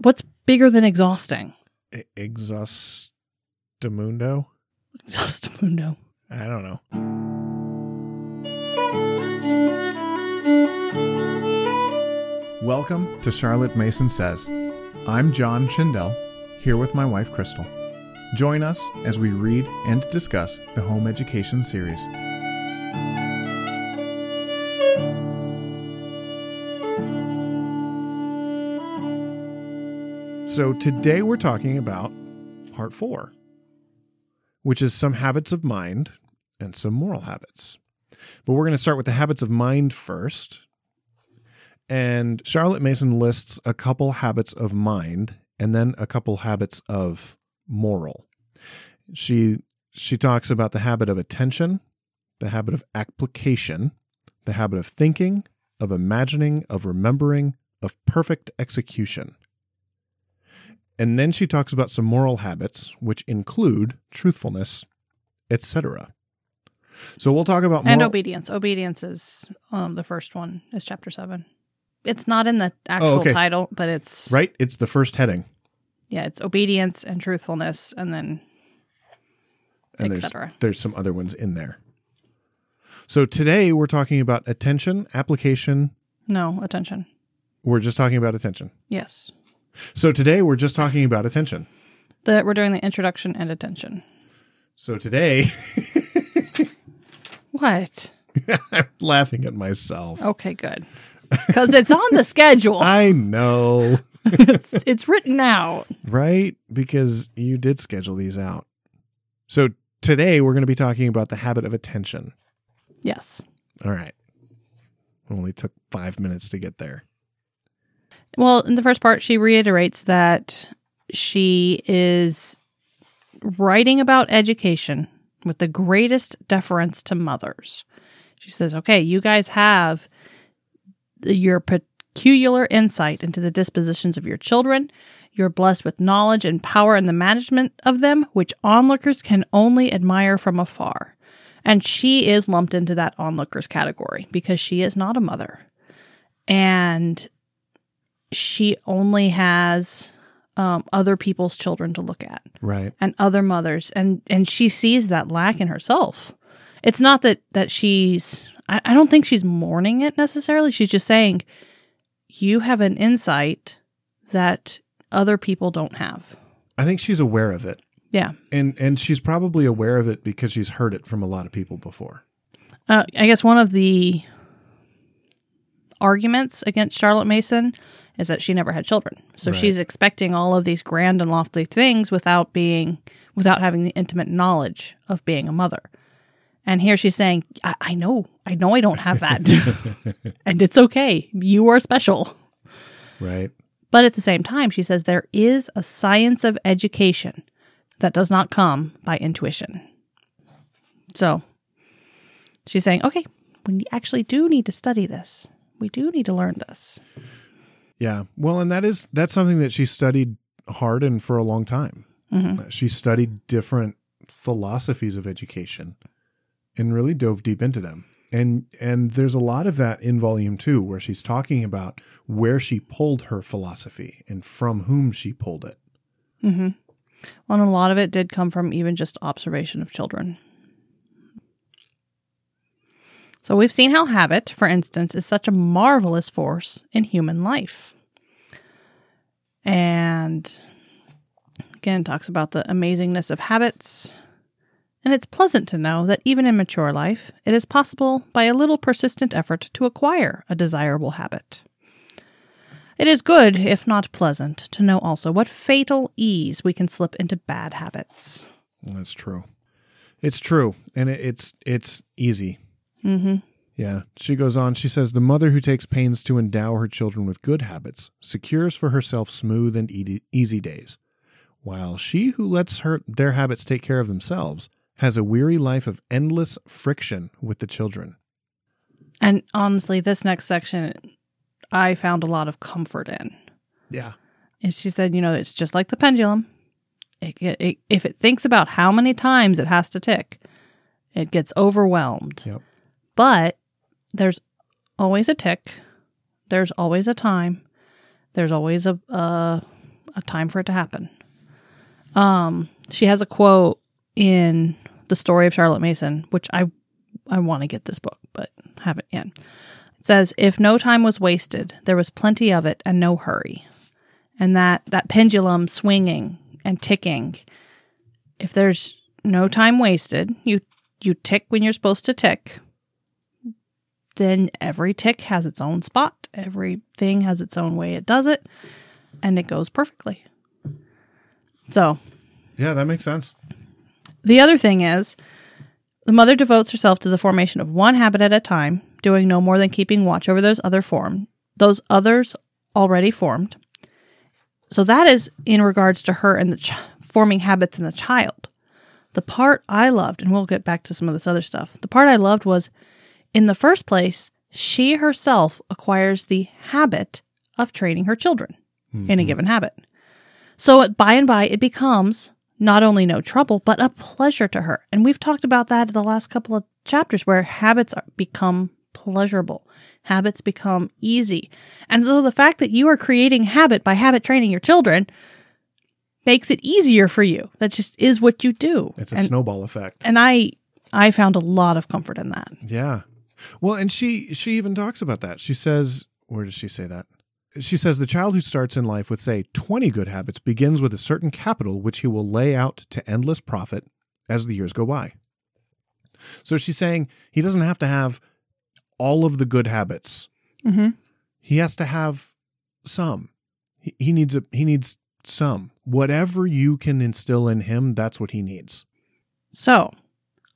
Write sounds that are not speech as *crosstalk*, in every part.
What's bigger than exhausting? E- Exhaustimundo? Exhaustimundo. I don't know. Welcome to Charlotte Mason Says. I'm John Schindel, here with my wife Crystal. Join us as we read and discuss the Home Education series. So today we're talking about part four, which is some habits of mind and some moral habits. But we're going to start with the habits of mind first. And Charlotte Mason lists a couple habits of mind and then a couple habits of moral. She she talks about the habit of attention, the habit of application, the habit of thinking, of imagining, of remembering, of perfect execution. And then she talks about some moral habits, which include truthfulness, etc. So we'll talk about And moral- obedience. Obedience is um, the first one, is chapter seven. It's not in the actual okay. title, but it's right. It's the first heading, yeah, it's obedience and truthfulness, and then and there's etc. there's some other ones in there. So today we're talking about attention, application. no attention. We're just talking about attention. Yes, So today we're just talking about attention. the, we're doing the introduction and attention. So today *laughs* What? I'm laughing at myself. Okay, good. Because it's on the schedule. *laughs* I know, *laughs* it's written out. right? Because you did schedule these out. So today we're going to be talking about the habit of attention. Yes. All right. Only took five minutes to get there. Well, in the first part, she reiterates that she is writing about education with the greatest deference to mothers. She says, okay, you guys have your peculiar insight into the dispositions of your children. You're blessed with knowledge and power in the management of them, which onlookers can only admire from afar. And she is lumped into that onlookers category because she is not a mother. And she only has um, other people's children to look at Right. and other mothers and and she sees that lack in herself it's not that that she's I, I don't think she's mourning it necessarily she's just saying you have an insight that other people don't have I think she's aware of it. yeah And and she's probably aware of it because she's heard it from a lot of people before. uh, i guess one of the arguments against charlotte mason is that she never had children. So Right. she's expecting all of these grand and lofty things without being without having the intimate knowledge of being a mother. And here she's saying i, I know i know i don't have that. *laughs* And it's okay. You are special. Right. but at the same time she says there is a science of education that does not come by intuition. So she's saying okay we actually do need to study this. We do need to learn this Yeah. Well, and that is that's something that she studied hard and for a long time. Mhm. She studied different philosophies of education and really dove deep into them. And and there's a lot of that in volume 2 where she's talking about where she pulled her philosophy and from whom she pulled it. Mm-hmm. Well, and a lot of it did come from even just observation of children. So we've seen how habit, for instance, is such a marvelous force in human life. And again, talks about the amazingness of habits. And it's pleasant to know that even in mature life, it is possible by a little persistent effort to acquire a desirable habit. It is good, if not pleasant, to know also what fatal ease we can slip into bad habits. That's true. It's true, and it's it's easy. Mm-hmm. Yeah. She goes on. She says the mother who takes pains to endow her children with good habits secures for herself smooth and easy, days, while she who lets her their habits take care of themselves has a weary life of endless friction with the children. And honestly, this next section I found a lot of comfort in. Yeah. And she said, you know, it's just like the pendulum. It, it, if it thinks about how many times it has to tick, it gets overwhelmed. Yep. But there's always a tick. There's always a time. There's always a, a a time for it to happen. Um, she has a quote in the story of Charlotte Mason, which I I want to get this book, but haven't yet. It says, "If no time was wasted, there was plenty of it, and no hurry." And that that pendulum swinging and ticking. If there's no time wasted, you you tick when you're supposed to tick. Then every tick has its own spot. Everything has its own way it does it, and it goes perfectly. So Yeah, that makes sense. the other thing is, the mother devotes herself to the formation of one habit at a time, doing no more than keeping watch over those other form, those others already formed. So that is in regards to her and the ch- forming habits in the child. The part I loved, and we'll get back to some of this other stuff. The part I loved was, in the first place, she herself acquires the habit of training her children in a mm-hmm. given habit. So by and by, it becomes not only no trouble, but a pleasure to her. And we've talked about that in the last couple of chapters where habits are, become pleasurable, habits become easy. And so the fact that you are creating habit by habit training your children makes it easier for you. That just is what you do. It's a and, snowball effect. and I I found a lot of comfort in that. Yeah. Well, and she she even talks about that. She says, where does she say that? She says the child who starts in life with say 20 good habits begins with a certain capital which he will lay out to endless profit as the years go by. So she's saying he doesn't have to have all of the good habits. Mm-hmm. He has to have some. He, he needs a he needs some. Whatever you can instill in him, that's what he needs. So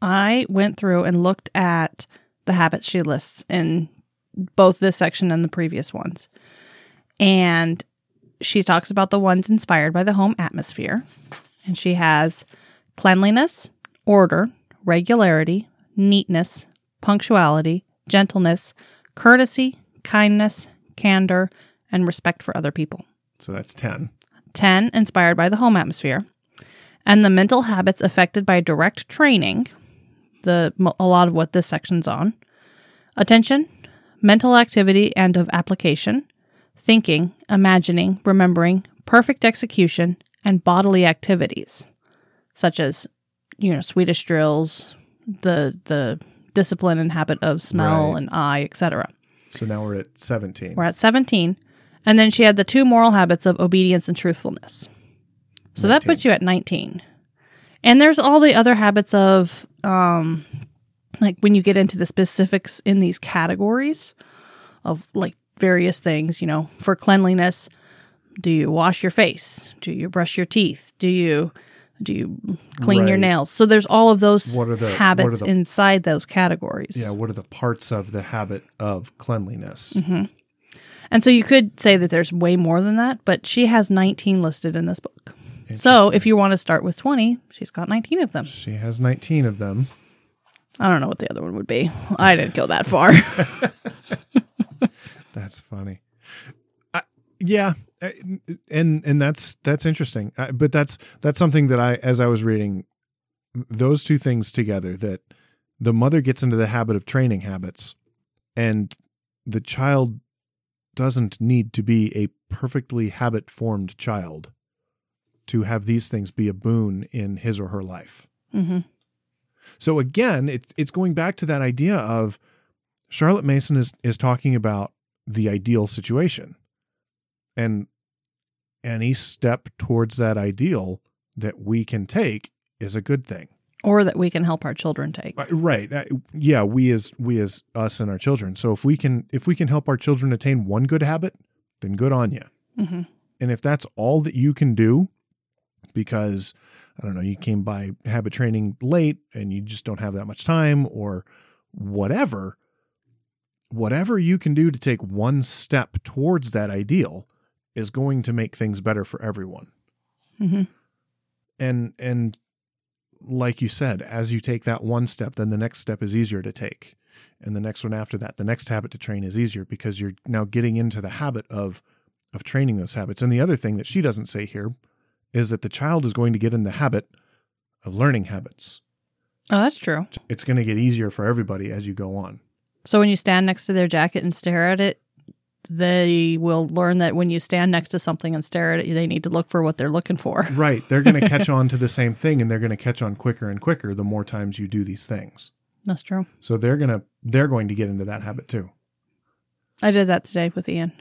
I went through and looked at the habits she lists in both this section and the previous ones. And she talks about the ones inspired by the home atmosphere. And she has cleanliness, order, regularity, neatness, punctuality, gentleness, courtesy, kindness, candor, and respect for other people. So that's 10. 10 inspired by the home atmosphere and the mental habits affected by direct training the a lot of what this section's on attention mental activity and of application thinking imagining remembering perfect execution and bodily activities such as you know swedish drills the the discipline and habit of smell Right. and eye etc So now we're at 17. we're at 17. And then she had the two moral habits of obedience and truthfulness. So that puts you at 19. And there's all the other habits of, um, like when you get into the specifics in these categories of like various things, you know, for cleanliness, do you wash your face? Do you brush your teeth? Do you do you clean your nails? So there's all of those What are the- what are habits the- inside those categories. Yeah, what are the parts of the habit of cleanliness? Mm-hmm. And so you could say that there's way more than that, but she has 19 listed in this book. So if you want to start with 20, she's got 19 of them. She has 19 of them. I don't know what the other one would be. I didn't go that far. *laughs* That's funny. I, yeah, and and that's that's interesting. I, but that's that's something that I as I was reading those two things together that the mother gets into the habit of training habits and the child doesn't need to be a perfectly habit formed child to have these things be a boon in his or her life. hmm So again, it's it's going back to that idea of Charlotte Mason is is talking about the ideal situation. And any step towards that ideal that we can take is a good thing. Or that we can help our children take. Right. Uh, Yeah, we as we as us and our children. So if we can if we can help our children attain one good habit, then good on you. hmm And if that's all that you can do, because I don't know, you came by habit training late and you just don't have that much time or whatever, whatever you can do to take one step towards that ideal is going to make things better for everyone. hmm And and like you said, as you take that one step, then the next step is easier to take. And the next one after that, the next habit to train is easier because you're now getting into the habit of of training those habits. And the other thing that she doesn't say here is that the child is going to get in the habit of learning habits. Oh, that's true. It's going to get easier for everybody as you go on. So when you stand next to their jacket and stare at it, they will learn that when you stand next to something and stare at it, they need to look for what they're looking for. *laughs* Right. They're going to catch *laughs* on to the same thing and they're going to catch on quicker and quicker the more times you do these things. That's true. So they're going to they're going to get into that habit too. I did that today with Ian.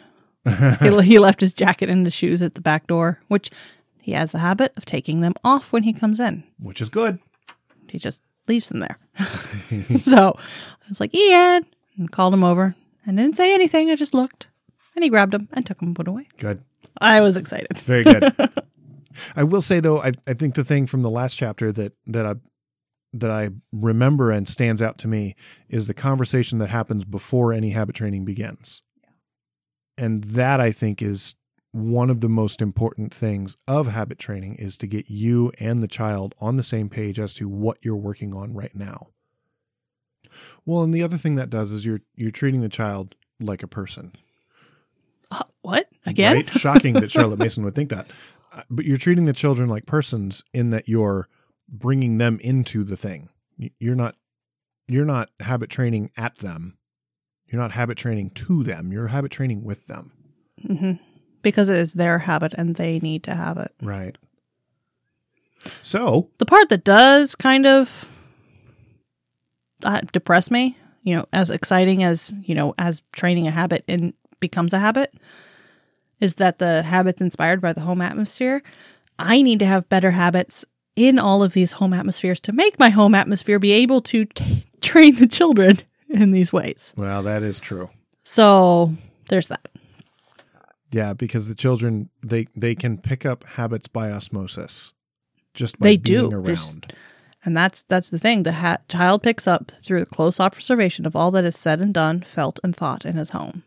*laughs* he, he left his jacket and his shoes at the back door, which he has a habit of taking them off when he comes in. Which is good. He just leaves them there. *laughs* so I was like, Ian, and called him over. I didn't say anything. I just looked. And he grabbed them and took them and put away. Good. I was excited. Very good. *laughs* I will say though, I, I think the thing from the last chapter that that I that I remember and stands out to me is the conversation that happens before any habit training begins. And that I think is one of the most important things of habit training is to get you and the child on the same page as to what you're working on right now. Well, and the other thing that does is you're you're treating the child like a person. Uh, what? Again? Right? Shocking that Charlotte *laughs* Mason would think that. Uh, But you're treating the children like persons in that you're bringing them into the thing. You're not you're not habit training at them. You're not habit training to them. You're habit training with them. hmm Because it is their habit and they need to have it. Right. So, The part that does kind of uh, depress me, you know, as exciting as, you know, as training a habit and becomes a habit, is that the habits inspired by the home atmosphere. I need to have better habits in all of these home atmospheres to make my home atmosphere be able to t- train the children *laughs* in these ways. well, that is true. So there's that. Yeah, because the children they they can pick up habits by osmosis just by They being do. around. There's- And that's that's the thing. The ha- child picks up through close observation of all that is said and done, felt and thought in his home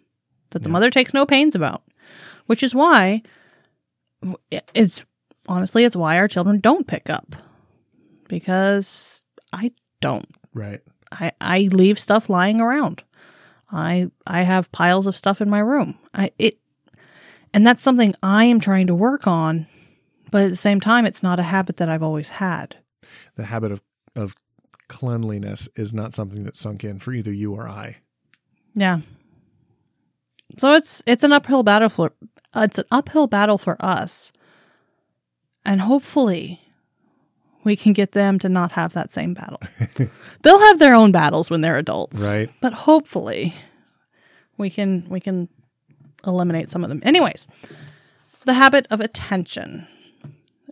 that the Yeah. mother takes no pains about. Which is why it's honestly it's why our children don't pick up. Because I don't. Right. I I leave stuff lying around. I I have piles of stuff in my room. I it and that's something I am trying to work on, but at the same time it's not a habit that I've always had. The habit of of cleanliness is not something that's sunk in for either you or I. Yeah. So it's it's an uphill battle for uh, it's an uphill battle for us. And hopefully we can get them to not have that same battle. *laughs* They'll have their own battles when they're adults. Right. But hopefully we can we can eliminate some of them. Anyways, the habit of attention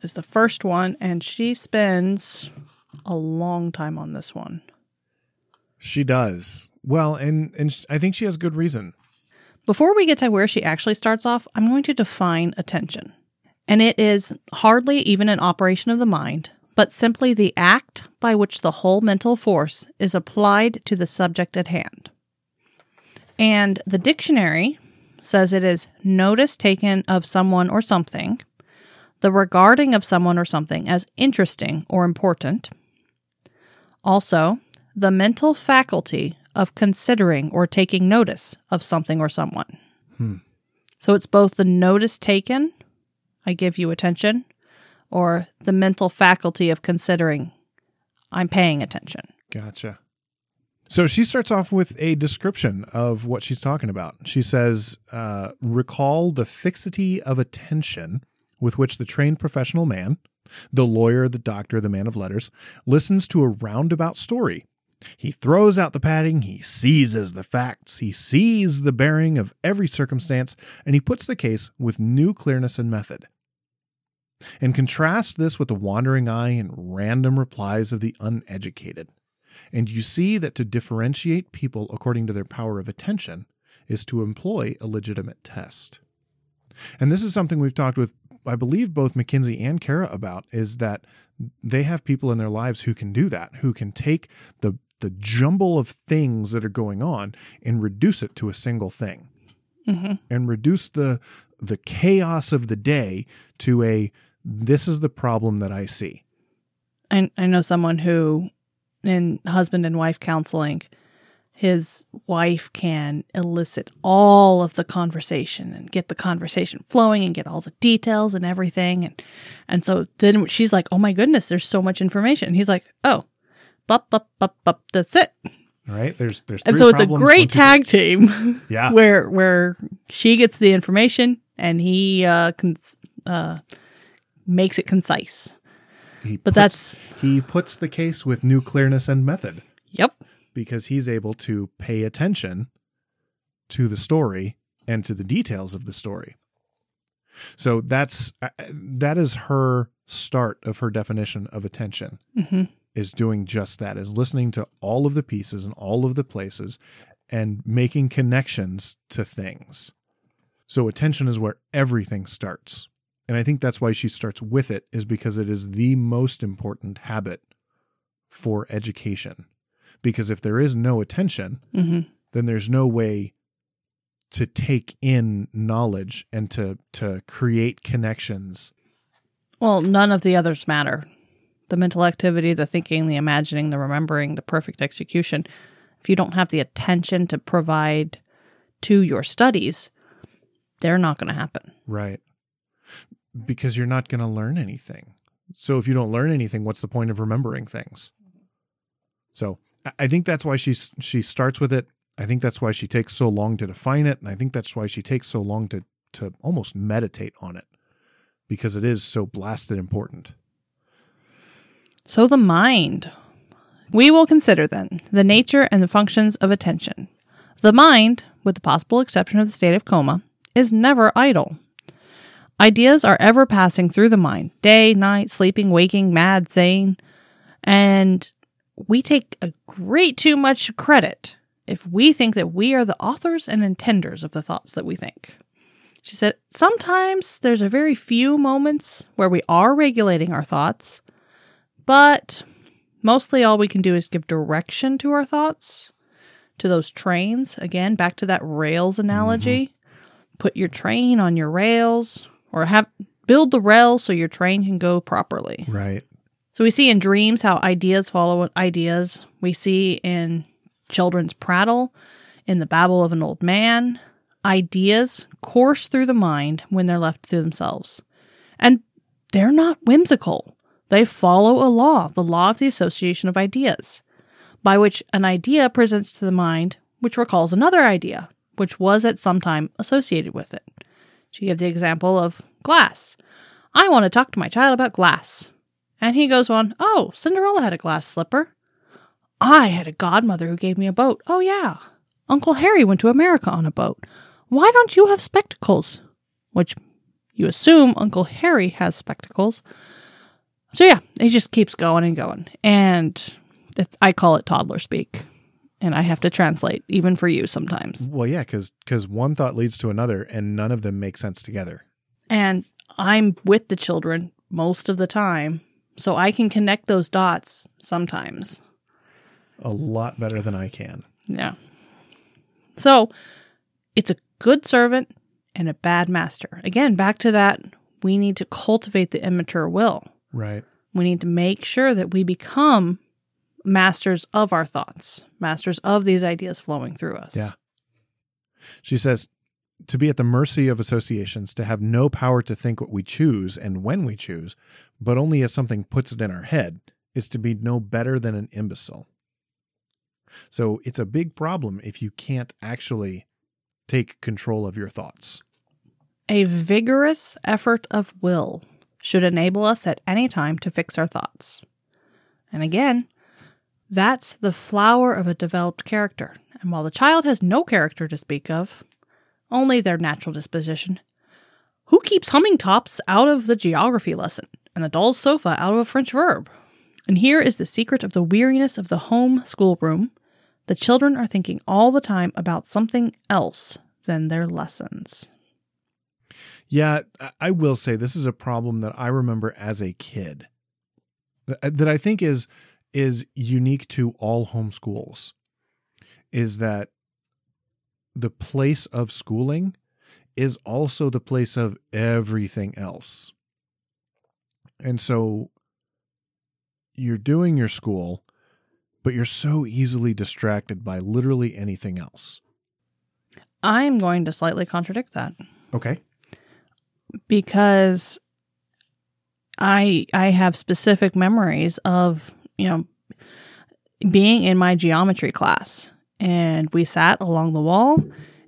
is the first one and she spends a long time on this one. She does. Well, and and I think she has good reason. Before we get to where she actually starts off, I'm going to define attention. And it is hardly even an operation of the mind, but simply the act by which the whole mental force is applied to the subject at hand. And the dictionary says it is notice taken of someone or something, the regarding of someone or something as interesting or important. Also, the mental faculty of considering or taking notice of something or someone. Hmm. So it's both the notice taken, I give you attention, or the mental faculty of considering, I'm paying attention. Gotcha. So she starts off with a description of what she's talking about. She says, uh, recall the fixity of attention with which the trained professional man, the lawyer, the doctor, the man of letters, listens to a roundabout story. He throws out the padding, he seizes the facts, he sees the bearing of every circumstance, and he puts the case with new clearness and method. And contrast this with the wandering eye and random replies of the uneducated. And you see that to differentiate people according to their power of attention is to employ a legitimate test. And this is something we've talked with, I believe, both McKinsey and Kara about, is that they have people in their lives who can do that, who can take the the jumble of things that are going on and reduce it to a single thing. Mm-hmm. And reduce the the chaos of the day to a this is the problem that I see. I, I know someone who, in husband and wife counseling, his wife can elicit all of the conversation and get the conversation flowing and get all the details and everything. And, and so then she's like, oh my goodness, there's so much information. And he's like, oh, bup, bup, bup, bup, that's it. Right. There's there's and so it's a great tag team. *laughs* Yeah. where where she gets the information and he uh, cons- uh, makes it concise. He But puts- that's he puts the case with new clearness and method yep. because he's able to pay attention to the story and to the details of the story. So that's uh, that is her start of her definition of attention hmm is doing just that is listening to all of the pieces and all of the places and making connections to things. So attention is where everything starts. And I think that's why she starts with it is because it is the most important habit for education. Because if there is no attention, hmm then there's no way to take in knowledge and to to create connections. Well, none of the others matter. The mental activity, the thinking, the imagining, the remembering, the perfect execution. If you don't have the attention to provide to your studies, they're not going to happen. Right. Because you're not going to learn anything. So if you don't learn anything, what's the point of remembering things? So I- think that's why she's she starts with it. I think that's why she takes so long to define it, and I think that's why she takes so long to to almost meditate on it because it is so blasted important. So, the mind. We will consider then the nature and the functions of attention. The mind, with the possible exception of the state of coma, is never idle. Ideas are ever passing through the mind day, night, sleeping, waking, mad, sane. And we take a great too much credit if we think that we are the authors and intenders of the thoughts that we think. She said, sometimes there's a very few moments where we are regulating our thoughts, but mostly all we can do is give direction to our thoughts, to those trains. Again, back to that rails analogy. Mm-hmm. Put your train on your rails or have build the rail so your train can go properly. Right. So we see in dreams how ideas follow ideas. We see in children's prattle, in the babble of an old man, ideas course through the mind when they're left to themselves. And they're not whimsical. They follow a law, the law of the association of ideas, by which an idea presents to the mind, which recalls another idea, which was at some time associated with it. She gave the example of glass. I want to talk to my child about glass. And he goes on, Oh, Cinderella had a glass slipper. I had a godmother who gave me a boat. Oh, yeah. Uncle Harry went to America on a boat. Why don't you have spectacles? Which you assume Uncle Harry has spectacles. So, yeah, he just keeps going and going. And I call it toddler speak. And I have to translate, even for you sometimes. Well, yeah, because because one thought leads to another, and none of them make sense together. And I'm with the children most of the time. So I can connect those dots sometimes. A lot better than I can. Yeah. So it's a good servant and a bad master. Again, back to that, we need to cultivate the immature will. Right. We need to make sure that we become masters of our thoughts, masters of these ideas flowing through us. Yeah. She says to be at the mercy of associations, to have no power to think what we choose and when we choose, but only as something puts it in our head, is to be no better than an imbecile. So it's a big problem if you can't actually take control of your thoughts. A vigorous effort of will should enable us at any time to fix our thoughts. And again, that's the flower of a developed character. And while the child has no character to speak of, only their natural disposition, who keeps humming tops out of the geography lesson and the doll's sofa out of a French verb? And here is the secret of the weariness of the home schoolroom. The children are thinking all the time about something else than their lessons. Yeah, I- will say this is a problem that I remember as a kid that uh, that I think is is unique to all homeschools is that the place of schooling is also the place of everything else. And so you're doing your school, but you're so easily distracted by literally anything else. I'm going to slightly contradict that Okay. because I I have specific memories of, you know, being in my geometry class and we sat along the wall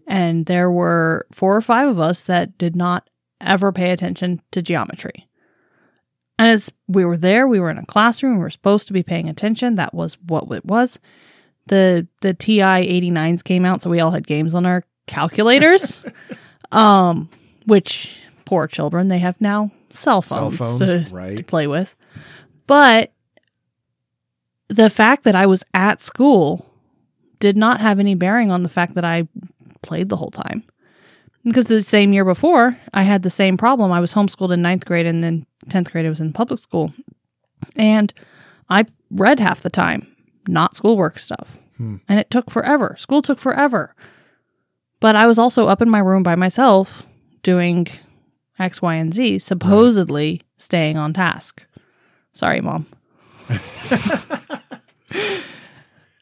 and there were four or five of us that did not ever pay attention to geometry. And as we were there, we were in a classroom, we were supposed to be paying attention. That was what it was. The the TI 89s came out, so we all had games on our calculators. *laughs* um, which poor children, they have now cell Cell phones, phones, to, right. to play with. But the fact that I was at school did not have any bearing on the fact that I played the whole time. Because the same year before, I had the same problem. I was homeschooled in ninth grade and then 10th grade, I was in public school. And I read half the time, not schoolwork stuff. Hmm. And it took forever. School took forever. But I was also up in my room by myself doing X, Y, and Z, supposedly staying on task. Sorry, mom. *laughs* *laughs*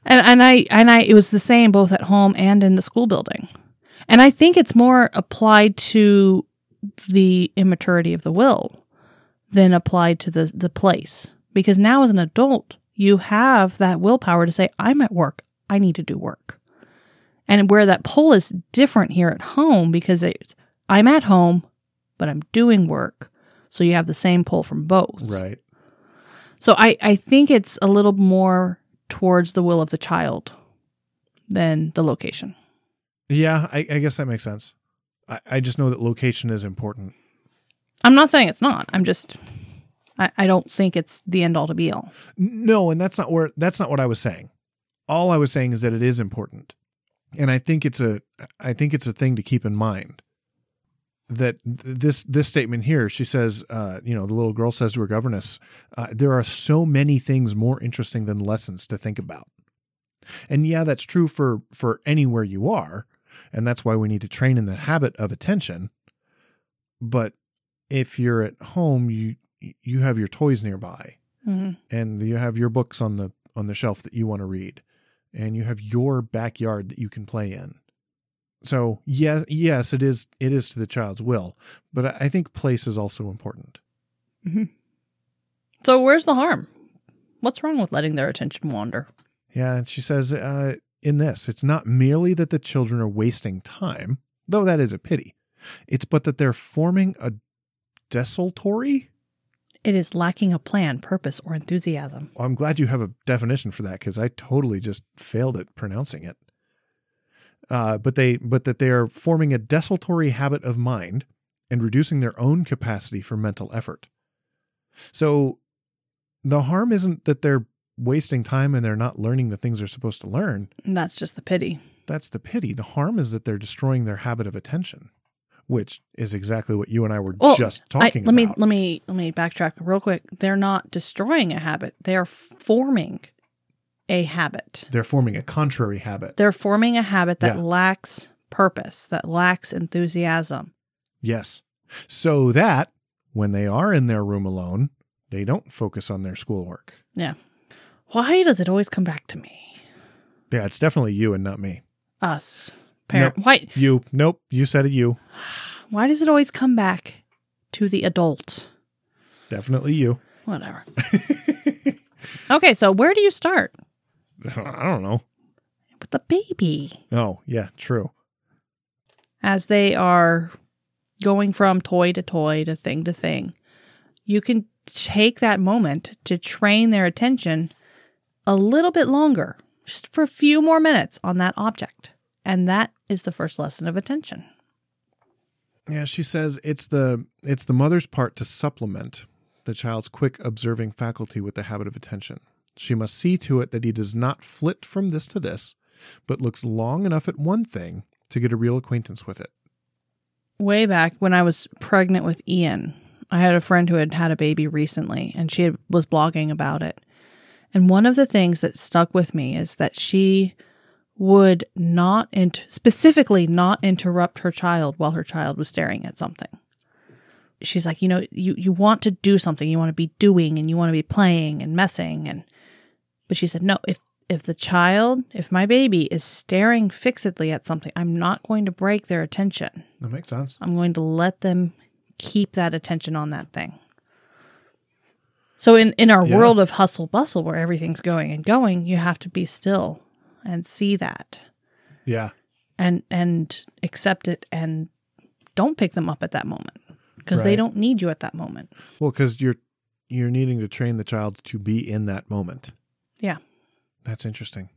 and and I and I it was the same both at home and in the school building. And I think it's more applied to the immaturity of the will than applied to the the place. Because now as an adult, you have that willpower to say, I'm at work. I need to do work. And where that pull is different here at home because it's I'm at home, but I'm doing work. So you have the same pull from both. Right. So I, I think it's a little more towards the will of the child than the location. Yeah, I, I guess that makes sense. I, I just know that location is important. I'm not saying it's not. I'm just I, I don't think it's the end all to be all. No, and that's not where that's not what I was saying. All I was saying is that it is important. And I think it's a I think it's a thing to keep in mind. That this this statement here, she says, uh, you know, the little girl says to her governess, uh, there are so many things more interesting than lessons to think about. And yeah, that's true for for anywhere you are, and that's why we need to train in the habit of attention. But if you're at home, you you have your toys nearby Mm-hmm. and you have your books on the on the shelf that you want to read and you have your backyard that you can play in so yes yes it is it is to the child's will but i think place is also important So where's the harm? What's wrong with letting their attention wander? yeah and she says uh, in this it's not merely that the children are wasting time though that is a pity it's but that they're forming a desultory It is lacking a plan, purpose, or enthusiasm. Well, I'm glad you have a definition for that because I totally just failed at pronouncing it. Uh, but they, but that they are forming a desultory habit of mind and reducing their own capacity for mental effort. So, the harm isn't that they're wasting time and they're not learning the things they're supposed to learn. That's just the pity. That's the pity. The harm is that they're destroying their habit of attention, which is exactly what you and I were Well, just I, talking let me let me let me backtrack real quick. They're not destroying a habit. They are forming a habit. they're forming a contrary habit. They're forming a habit that Yeah. lacks purpose, that lacks enthusiasm. Yes. So that when they are in their room alone, they don't focus on their schoolwork. Yeah. Why does it always come back to me? Yeah, it's definitely you and not me. Us. Parent. Why You. Nope. You said it you. *sighs* why does it always come back to the adult? Definitely you. Whatever. *laughs* okay, so where do you start? *laughs* I don't know. With the baby. Oh, yeah, true. as they are going from toy to toy to thing to thing, you can take that moment to train their attention a little bit longer, just for a few more minutes on that object. And that is the first lesson of attention. Yeah, she says it's the it's the mother's part to supplement the child's quick observing faculty with the habit of attention. She must see to it that he does not flit from this to this, but looks long enough at one thing to get a real acquaintance with it. Way back when I was pregnant with Ian, I had a friend who had had a baby recently and she had, was blogging about it. And one of the things that stuck with me is that she would not int- specifically not interrupt her child while her child was staring at something. She's like, you know, you you want to do something, you want to be doing and you want to be playing and messing and but she said, "No, if if the child, if my baby is staring fixedly at something, I'm not going to break their attention. That makes sense. I'm going to let them keep that attention on that thing." So in in our Yeah. world of hustle bustle where everything's going and going, you have to be still and see that Yeah. and and accept it and don't pick them up at that moment because they don't need you at that moment. Well, because you're you're needing to train the child to be in that moment. Yeah. That's interesting.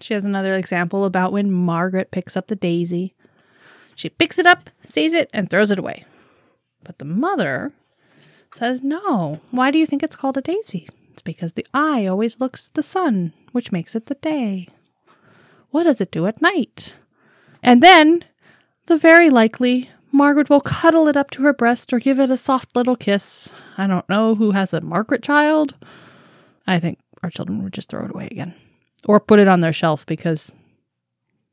She has another example about when Margaret picks up the daisy. She picks it up, sees it, and throws it away. But the mother says, No. Why do you think it's called a daisy? It's because the eye always looks to the sun, which makes it the day. What does it do at night? And then, the very likely, Margaret will cuddle it up to her breast or give it a soft little kiss. I don't know who has a Margaret child. I think our children would just throw it away again or put it on their shelf because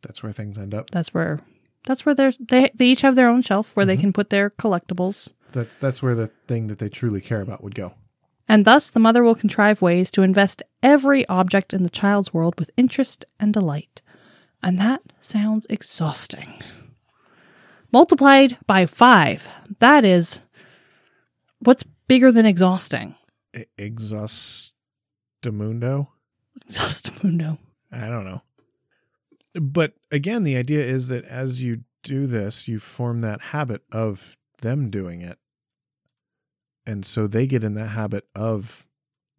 That's where things end up. that's where that's where they're they they each have their own shelf where they mm-hmm. can put their collectibles. That's that's where the thing that they truly care about would go. And thus the mother will contrive ways to invest every object in the child's world with interest and delight. And that sounds exhausting. Multiplied by 5. That is what's bigger than exhausting? E- Exhaustimundo? Exhaustimundo. I don't know. But again, the idea is that as you do this, you form that habit of them doing it. And so they get in that habit of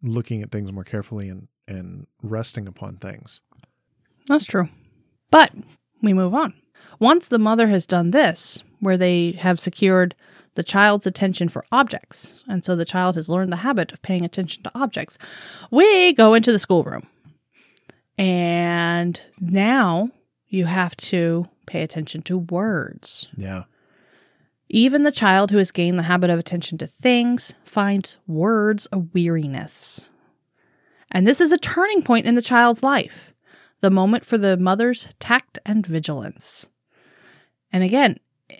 looking at things more carefully and, and resting upon things. That's true. But we move on. Once the mother has done this, where they have secured the child's attention for objects, and so the child has learned the habit of paying attention to objects, we go into the schoolroom. And now you have to pay attention to words. Yeah. Even the child who has gained the habit of attention to things finds words a weariness. And this is a turning point in the child's life, the moment for the mother's tact and vigilance. And again,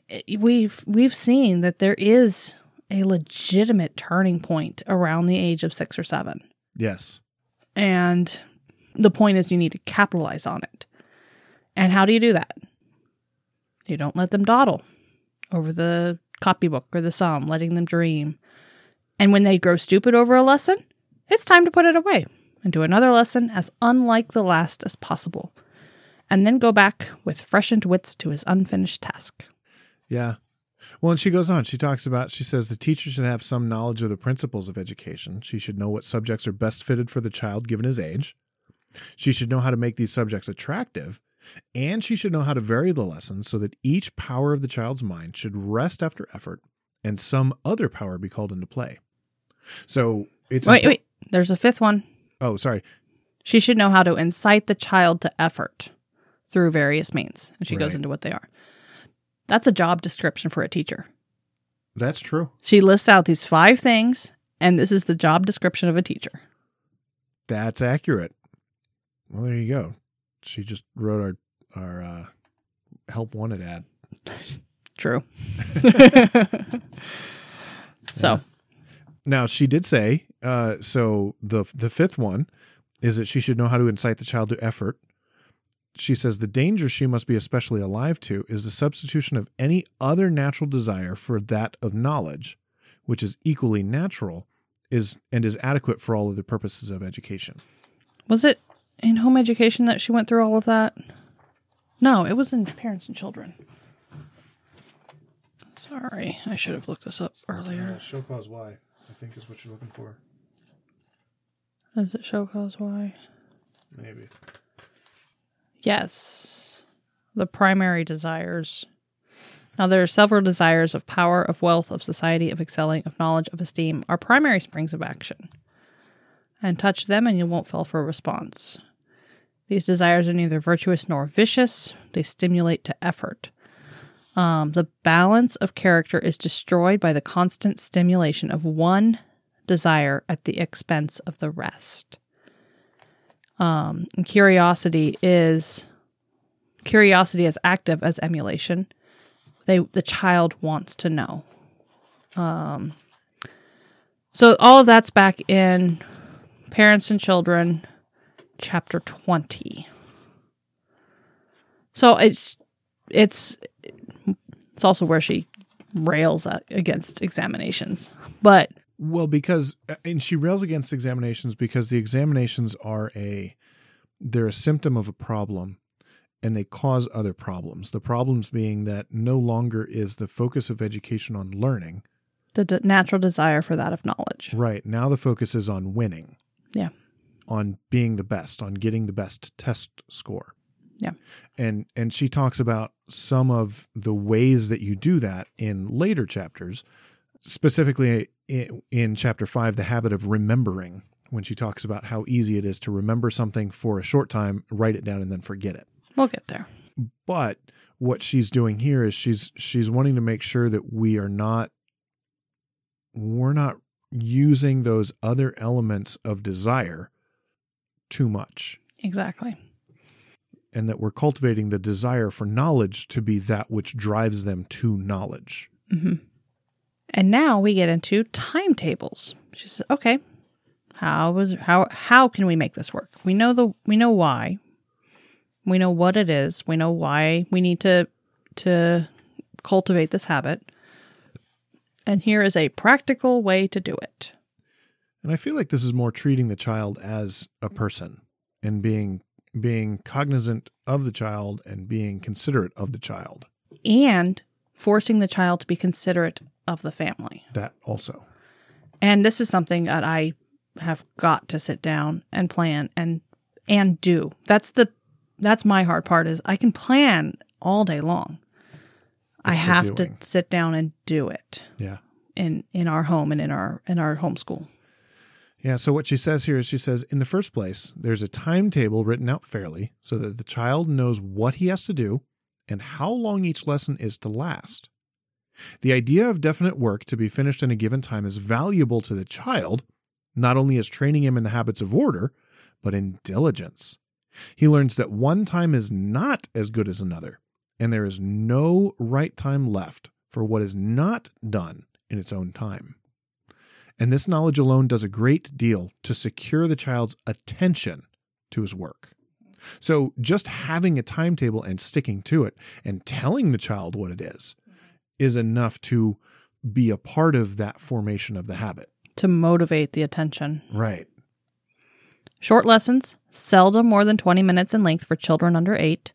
Eh, we've we've seen that there is a legitimate turning point around the age of 6 or 7. Yes. And the point is, you need to capitalize on it. And how do you do that? You don't let them dawdle over the copybook or the psalm, letting them dream. And when they grow stupid over a lesson, it's time to put it away and do another lesson as unlike the last as possible. And then go back with freshened wits to his unfinished task. Yeah. Well, and she goes on. She talks about, she says the teacher should have some knowledge of the principles of education. She should know what subjects are best fitted for the child given his age. She should know how to make these subjects attractive. And she should know how to vary the lessons so that each power of the child's mind should rest after effort and some other power be called into play. So it's. Wait, wait. There's a fifth one. Oh, sorry. She should know how to incite the child to effort through various means. And she goes into what they are. That's a job description for a teacher. That's true. She lists out these five things, and this is the job description of a teacher. That's accurate. Well, there you go. She just wrote our, our uh, help wanted ad. *laughs* True. *laughs* so, Yeah. Now she did say, uh, so the the fifth one is that she should know how to incite the child to effort. She says the danger she must be especially alive to is the substitution of any other natural desire for that of knowledge, which is equally natural, is and is adequate for all of the purposes of education. was it in home education that she went through all of that? No, it was in parents and children. Sorry, I should have looked this up earlier. show cause why, I think is what you're looking for. Does it show cause why? Maybe. Yes. The primary desires. Now, there are several desires of power, of wealth, of society, of excelling, of knowledge, of esteem, are primary springs of action. And touch them, and you won't fall for a response. These desires are neither virtuous nor vicious, they stimulate to effort. Um, the balance of character is destroyed by the constant stimulation of one desire at the expense of the rest. Um, and curiosity is curiosity as active as emulation. They the child wants to know. Um, so all of that's back in Parents and Children, chapter twenty. So it's it's it's also where she rails against examinations, but Well, because uh, and she rails against examinations because the examinations are a they're a symptom of a problem and they cause other problems. The problems being that no longer is the focus of education on learning. The d- natural desire for that of knowledge. Right. Now the focus is on winning. Yeah. On being the best, on getting the best test score. Yeah. And and she talks about some of the ways that you do that in later chapters, specifically in, in chapter 5 the habit of remembering when she talks about how easy it is to remember something for a short time, write it down and then forget it. We'll get there. But what she's doing here is she's she's wanting to make sure that we are not we're not using those other elements of desire too much Exactly. and that we're cultivating the desire for knowledge to be that which drives them to knowledge. Mm-hmm. And now we get into timetables. She says, "Okay, how was how how can we make this work? We know the we know why. We know what it is. We know why we need to to cultivate this habit. And here is a practical way to do it. And I feel like this is more treating the child as a person and being being cognizant of the child and being considerate of the child. And forcing the child to be considerate of the family. That also. And this is something that I have got to sit down and plan and and do. That's the that's my hard part is I can plan all day long. I It's the have to sit down and do it Yeah. in in our home and in our in our homeschool. Yeah, so what she says here is she says, in the first place, there's a timetable written out fairly so that the child knows what he has to do and how long each lesson is to last. The idea of definite work to be finished in a given time is valuable to the child, not only as training him in the habits of order, but in diligence. He learns that one time is not as good as another, and there is no right time left for what is not done in its own time. And this knowledge alone does a great deal to secure the child's attention to his work. So just having a timetable and sticking to it and telling the child what it is is enough to be a part of that formation of the habit. To motivate the attention. Right. Short lessons, seldom more than 20 minutes in length for children under 8.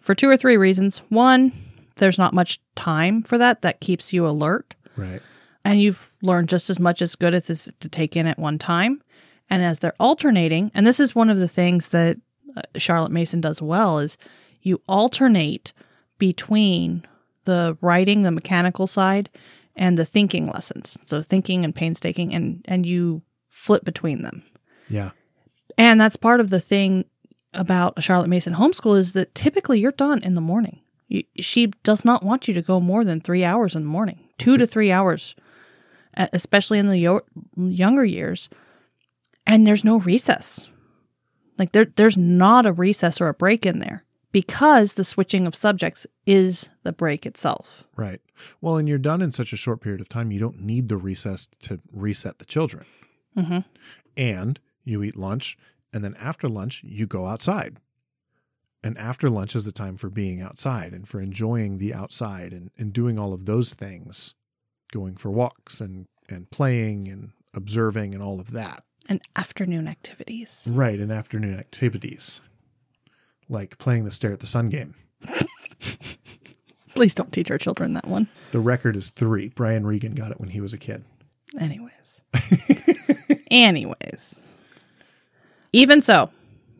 For two or three reasons. One, there's not much time for that that keeps you alert. Right. and you've learned just as much as good as is to take in at one time. And as they're alternating, and this is one of the things that uh, Charlotte Mason does well is you alternate between the writing, the mechanical side, and the thinking lessons. So thinking and painstaking, and and you flip between them. Yeah. And that's part of the thing about a Charlotte Mason homeschool is that typically you're done in the morning. You, she does not want you to go more than three hours in the morning, two to three hours, especially in the yo- younger years. And there's no recess. Like there, there's not a recess or a break in there because the switching of subjects is the break itself. Right. Well, and you're done in such a short period of time, you don't need the recess to reset the children. Mhm. And you eat lunch, and then after lunch, you go outside. And after lunch is the time for being outside and for enjoying the outside and, and doing all of those things, going for walks and, and playing and observing and all of that. And afternoon activities. Right. And afternoon activities like playing the stare at the sun game. Please don't teach our children that one. The record is three. Brian Regan got it when he was a kid. Anyways. *laughs* Anyways. Even so,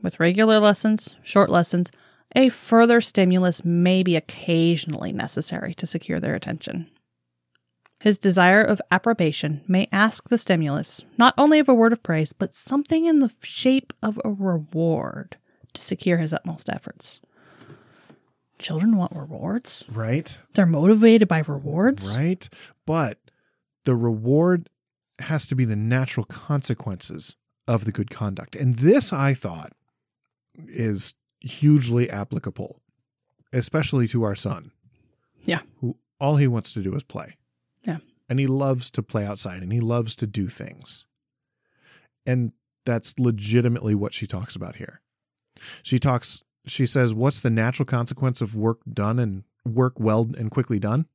with regular lessons, short lessons, a further stimulus may be occasionally necessary to secure their attention. His desire of approbation may ask the stimulus not only of a word of praise, but something in the shape of a reward to secure his utmost efforts. Children want rewards. Right. They're motivated by rewards. Right. But the reward has to be the natural consequences of the good conduct. And this, I thought, is hugely applicable, especially to our son. Yeah. Who all he wants to do is play. Yeah. And he loves to play outside and he loves to do things. And that's legitimately what she talks about here. She talks, she says, What's the natural consequence of work done and work well and quickly done?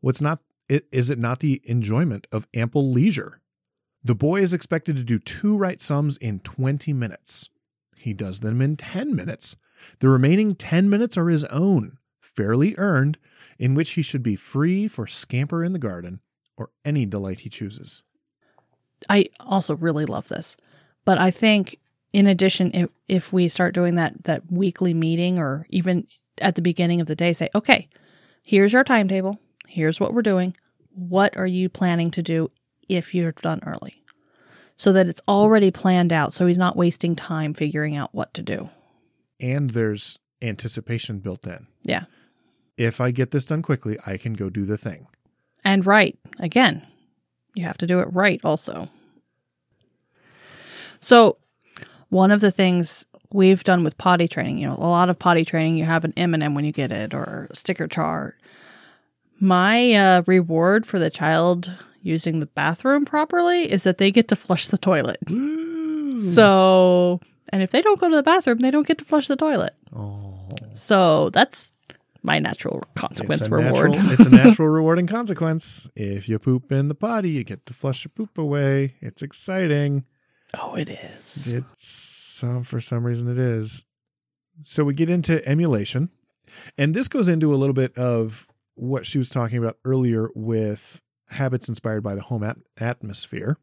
What's not, it, is it not the enjoyment of ample leisure The boy is expected to do two right sums in 20 minutes. He does them in 10 minutes. The remaining 10 minutes are his own, fairly earned, in which he should be free for scamper in the garden or any delight he chooses. I also really love this. But I think in addition if, if we start doing that that weekly meeting or even at the beginning of the day say, "Okay, here's our timetable. Here's what we're doing. What are you planning to do if you're done early?" So that it's already planned out so he's not wasting time figuring out what to do. And there's anticipation built in. Yeah. If I get this done quickly, I can go do the thing. And right, again, you have to do it right also. So, one of the things we've done with potty training, you know, a lot of potty training, you have an M&M when you get it or a sticker chart. My uh, reward for the child using the bathroom properly is that they get to flush the toilet. So, and if they don't go to the bathroom, they don't get to flush the toilet. Oh, So that's my natural consequence a reward. natural, *laughs* it's a natural rewarding consequence. If you poop in the potty, you get to flush your poop away. It's exciting. Oh, it is. It's so for some reason it is. So we get into emulation, and this goes into a little bit of what she was talking about earlier with habits inspired by the home at- atmosphere.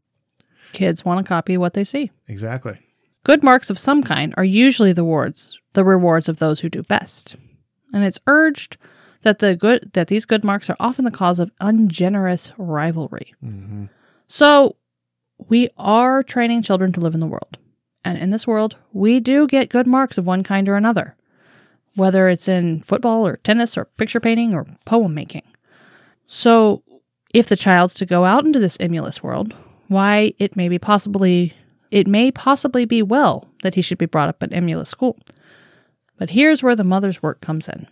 Kids want to copy what they see. Exactly. Good marks of some kind are usually the rewards, the rewards of those who do best. And it's urged that the good that these good marks are often the cause of ungenerous rivalry. hmm So we are training children to live in the world. And in this world, we do get good marks of one kind or another, whether it's in football or tennis or picture painting or poem making. So if the child's to go out into this emulous world, why it may be possibly it may possibly be well that he should be brought up at emulous school. But here's where the mother's work comes in.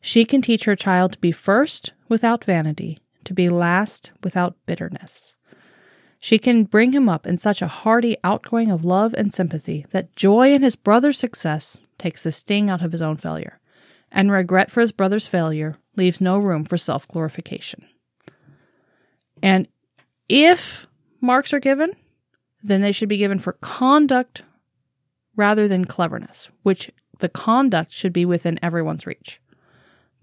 She can teach her child to be first without vanity, to be last without bitterness. She can bring him up in such a hearty outgoing of love and sympathy that joy in his brother's success takes the sting out of his own failure, and regret for his brother's failure leaves no room for self glorification. And if marks are given, then they should be given for conduct rather than cleverness, which the conduct should be within everyone's reach.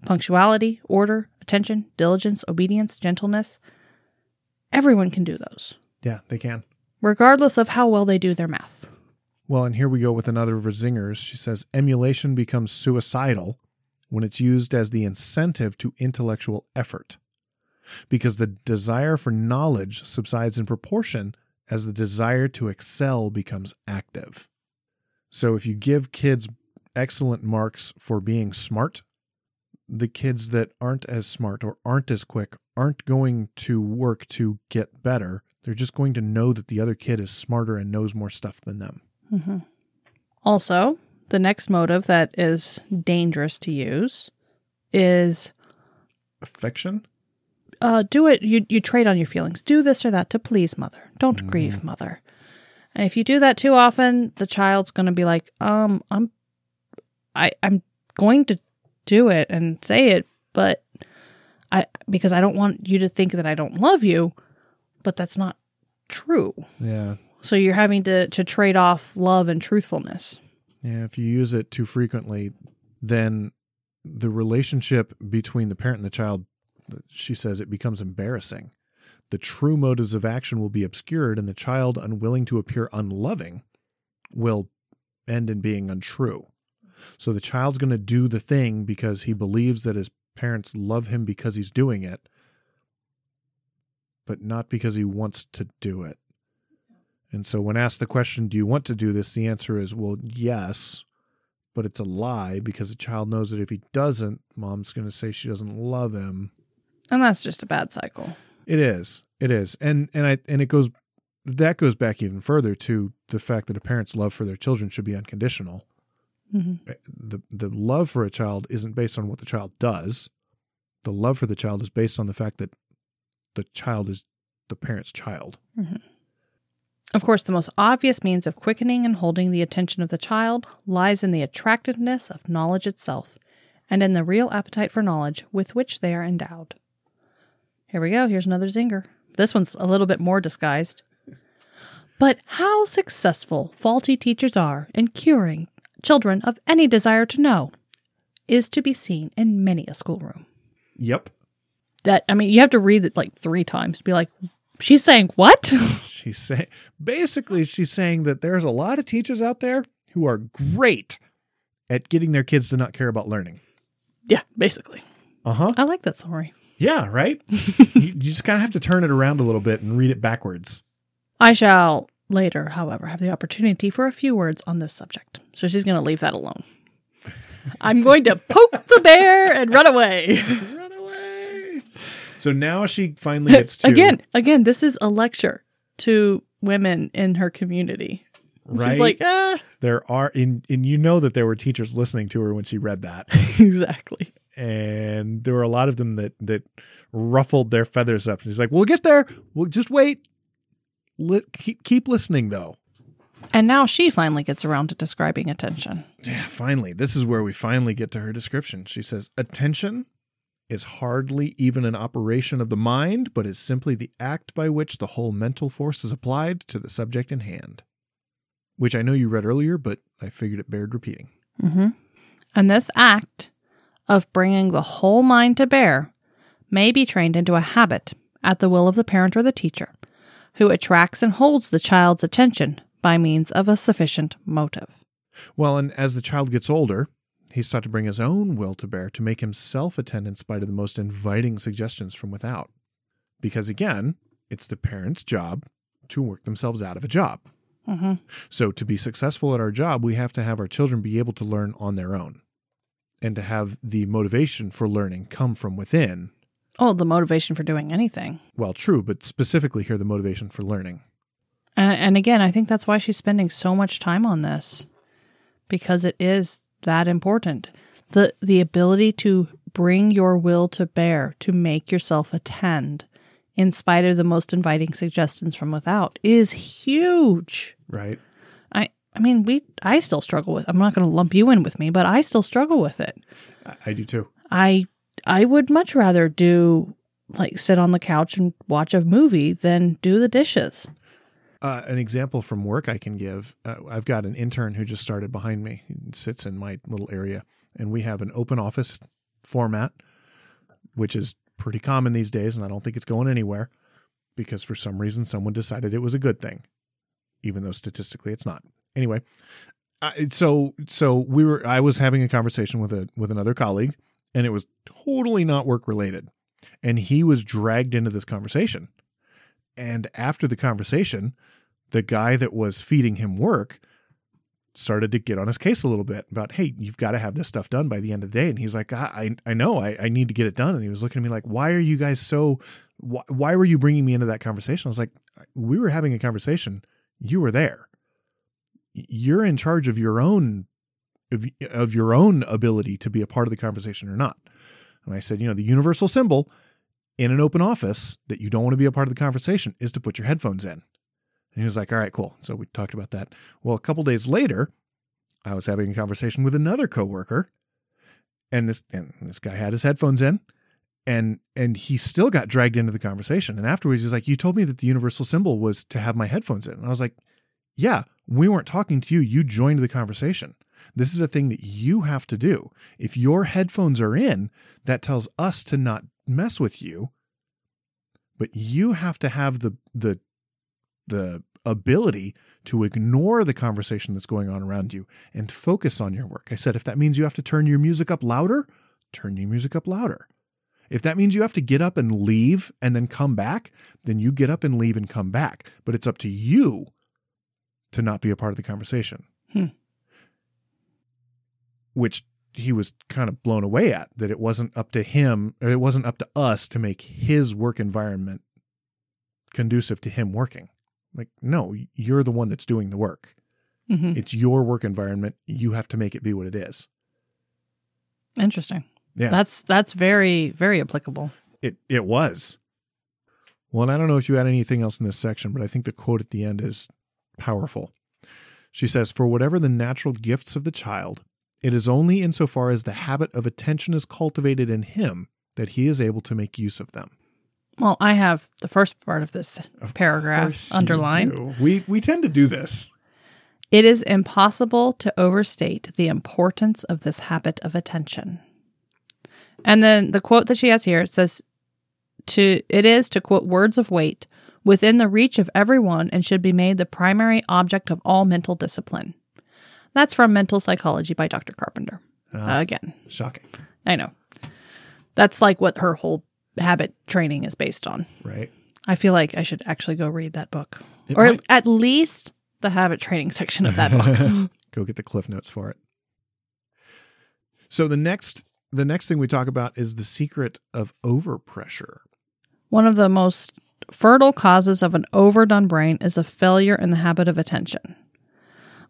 Punctuality, order, attention, diligence, obedience, gentleness. Everyone can do those, Yeah, they can. regardless of how well they do their math. Well, and here we go with another of her zingers. She says emulation becomes suicidal when it's used as the incentive to intellectual effort, because the desire for knowledge subsides in proportion as the desire to excel becomes active. So if you give kids excellent marks for being smart, the kids that aren't as smart or aren't as quick aren't going to work to get better. They're just going to know that the other kid is smarter and knows more stuff than them. Also, the next motive that is dangerous to use is Affection? uh, do it. You you trade on your feelings. Do this or that to please mother. Don't grieve mother. And if you do that too often, the child's going to be like, um, I'm, I I'm going to do it and say it, but I because I don't want you to think that I don't love you, but that's not true. Yeah. So you're having to to trade off love and truthfulness. Yeah. If you use it too frequently, then the relationship between the parent and the child, she says, it becomes embarrassing. The true motives of action will be obscured, and the child, unwilling to appear unloving, will end in being untrue. So the child's going to do the thing because he believes that his parents love him because he's doing it, but not because he wants to do it. And so when asked the question, do you want to do this? The answer is, well, yes, but it's a lie because the child knows that if he doesn't, mom's going to say she doesn't love him. And that's just a bad cycle. It is. It is. And and I and it goes that goes back even further to the fact that a parent's love for their children should be unconditional. Mhm. The the love for a child isn't based on what the child does. The love for the child is based on the fact that the child is the parent's child. Mm-hmm. Of course, the most obvious means of quickening and holding the attention of the child lies in the attractiveness of knowledge itself and in the real appetite for knowledge with which they are endowed. Here we go. Here's another zinger. This one's a little bit more disguised. *laughs* But how successful faulty teachers are in curing children of any desire to know is to be seen in many a schoolroom. Yep. That I mean, you have to read it like three times to be like, she's saying what? *laughs* She's saying basically she's saying that there's a lot of teachers out there who are great at getting their kids to not care about learning. yeah, basically. Uh-huh. I like that summary. Yeah, right? *laughs* you, you just kind of have to turn it around a little bit and read it backwards. I shall later, however, have the opportunity for a few words on this subject. So she's going to leave that alone. I'm going to poke the bear and. Run away. *laughs* So now she finally gets to again, again, this is a lecture to women in her community. right? She's like, ah, there are and, and you know that there were teachers listening to her when she read that. *laughs* exactly. and there were a lot of them that that ruffled their feathers up. She's like, "We'll get there. We'll just wait. Keep keep listening, though." And now she finally gets around to describing attention. Yeah, finally, this is where we finally get to her description. She says, "Attention is hardly even an operation of the mind, but is simply the act by which the whole mental force is applied to the subject in hand." Which I know you read earlier, but I figured it bared repeating. Mm-hmm. And this act of bringing the whole mind to bear may be trained into a habit at the will of the parent or the teacher, who attracts and holds the child's attention by means of a sufficient motive. Well, and as the child gets older, he's taught to bring his own will to bear to make himself attend in spite of the most inviting suggestions from without. Because again, it's the parent's job to work themselves out of a job. hmm So to be successful at our job, we have to have our children be able to learn on their own and to have the motivation for learning come from within. Oh, the motivation for doing anything. Well, true, but specifically here, the motivation for learning. And and again, I think that's why she's spending so much time on this because it is that important. The the ability to bring your will to bear, to make yourself attend in spite of the most inviting suggestions from without is huge. Right? I I mean, we I still struggle with. I'm not going to lump you in with me, but I still struggle with it. I, I do too. I I would much rather do like sit on the couch and watch a movie than do the dishes. Uh, an example from work I can give uh, I've got an intern who just started behind me. He sits in my little area, and we have an open office format, which is pretty common these days. And I don't think it's going anywhere because for some reason someone decided it was a good thing, even though statistically it's not. Anyway, so so we were I was having a conversation with a with another colleague, and it was totally not work related, and he was dragged into this conversation. And after the conversation, the guy that was feeding him work started to get on his case a little bit about, hey, you've got to have this stuff done by the end of the day. And he's like, I, I know, I, I need to get it done. And he was looking at me like, why are you guys so, why, why were you bringing me into that conversation? I was like, we were having a conversation. You were there. You're in charge of your own, of, of your own ability to be a part of the conversation or not. And I said, you know, the universal symbol in an open office that you don't want to be a part of the conversation is to put your headphones in. And he was like, all right, cool. So we talked about that. Well, a couple days later, I was having a conversation with another coworker and this and this guy had his headphones in and and he still got dragged into the conversation. And afterwards he's like, You told me that the universal symbol was to have my headphones in. And I was like, Yeah, we weren't talking to you. You joined the conversation. This is a thing that you have to do. If your headphones are in, that tells us to not mess with you but you have to have the the the ability to ignore the conversation that's going on around you and focus on your work. I said if that means you have to turn your music up louder, turn your music up louder. If that means you have to get up and leave and then come back, then you get up and leave and come back. But it's up to you to not be a part of the conversation. Hmm. Which he was kind of blown away at that it wasn't up to him or it wasn't up to us to make his work environment conducive to him working. Like, no, you're the one that's doing the work. hmm It's your work environment. You have to make it be what it is. Interesting. Yeah. That's that's very very applicable. It it was. Well, and I don't know if you had anything else in this section, but I think the quote at the end is powerful. She says, For whatever the natural gifts of the child, it is only insofar as the habit of attention is cultivated in him that he is able to make use of them. Well, I have the first part of this Of paragraph underlined. We we tend to do this. It is impossible to overstate the importance of this habit of attention. And then the quote that she has here says to it is to quote words of weight within the reach of everyone and should be made the primary object of all mental discipline. That's from Mental Psychology by Dr. Carpenter. Ah. Again, Shocking, I know. That's like what her whole habit training is based on. right? I feel like I should actually go read that book. It or might- at least the habit training section of that book. *laughs* Go get the cliff notes for it. So the next the next thing we talk about is the secret of overpressure. One of the most fertile causes of an overdone brain is a failure in the habit of attention.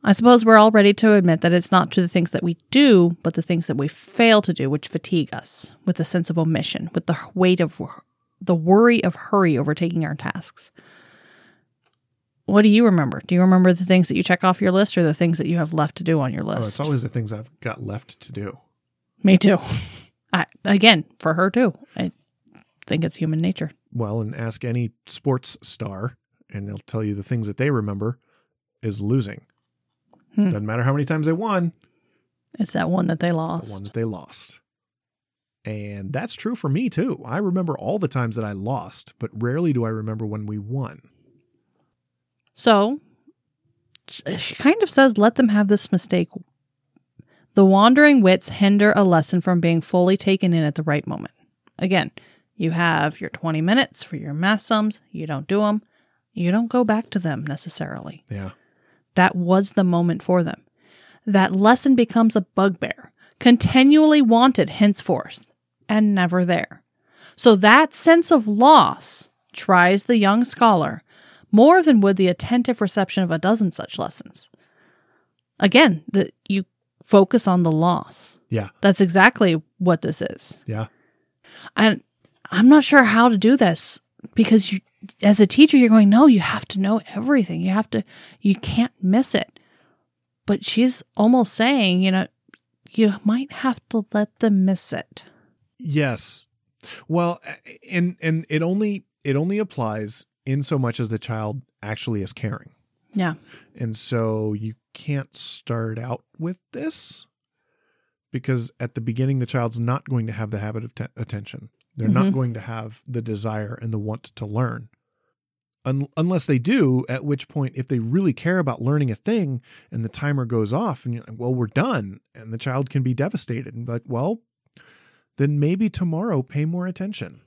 I suppose we're all ready to admit that it's not to the things that we do, but the things that we fail to do which fatigue us with a sense of omission, with the weight of the worry of hurry overtaking our tasks. What do you remember? Do you remember the things that you check off your list or the things that you have left to do on your Oh, list? it's always the things I've got left to do. Me too. I, again, for her too. I think it's human nature. Well, and ask any sports star, and they'll tell you the things that they remember is losing. Hmm. Doesn't matter how many times they won, It's that one that they it's lost. the one that they lost. And that's true for me too. I remember all the times that I lost, but rarely do I remember when we won. So she kind of says, let them have this mistake. The wandering wits hinder a lesson from being fully taken in at the right moment. Again, you have your 20 minutes for your math sums. You don't do them. You don't go back to them necessarily. Yeah. That was the moment for them. That lesson becomes a bugbear, continually wanted henceforth, and never there. So that sense of loss tries the young scholar more than would the attentive reception of a dozen such lessons. Again, that you focus on the loss. Yeah. That's exactly what this is. Yeah. And I'm not sure how to do this because you, as a teacher, you're going, no, you have to know everything. You have to, you can't miss it. But she's almost saying, you know, you might have to let them miss it. Yes. Well, and and it only it only applies in so much as the child actually is caring. Yeah. And so you can't start out with this because at the beginning the child's not going to have the habit of te- attention. They're not Mhm. going to have the desire and the want to learn. Un- unless they do, at which point, if they really care about learning a thing and the timer goes off and you're like, well, we're done, and the child can be devastated and be like, well, then maybe tomorrow pay more attention.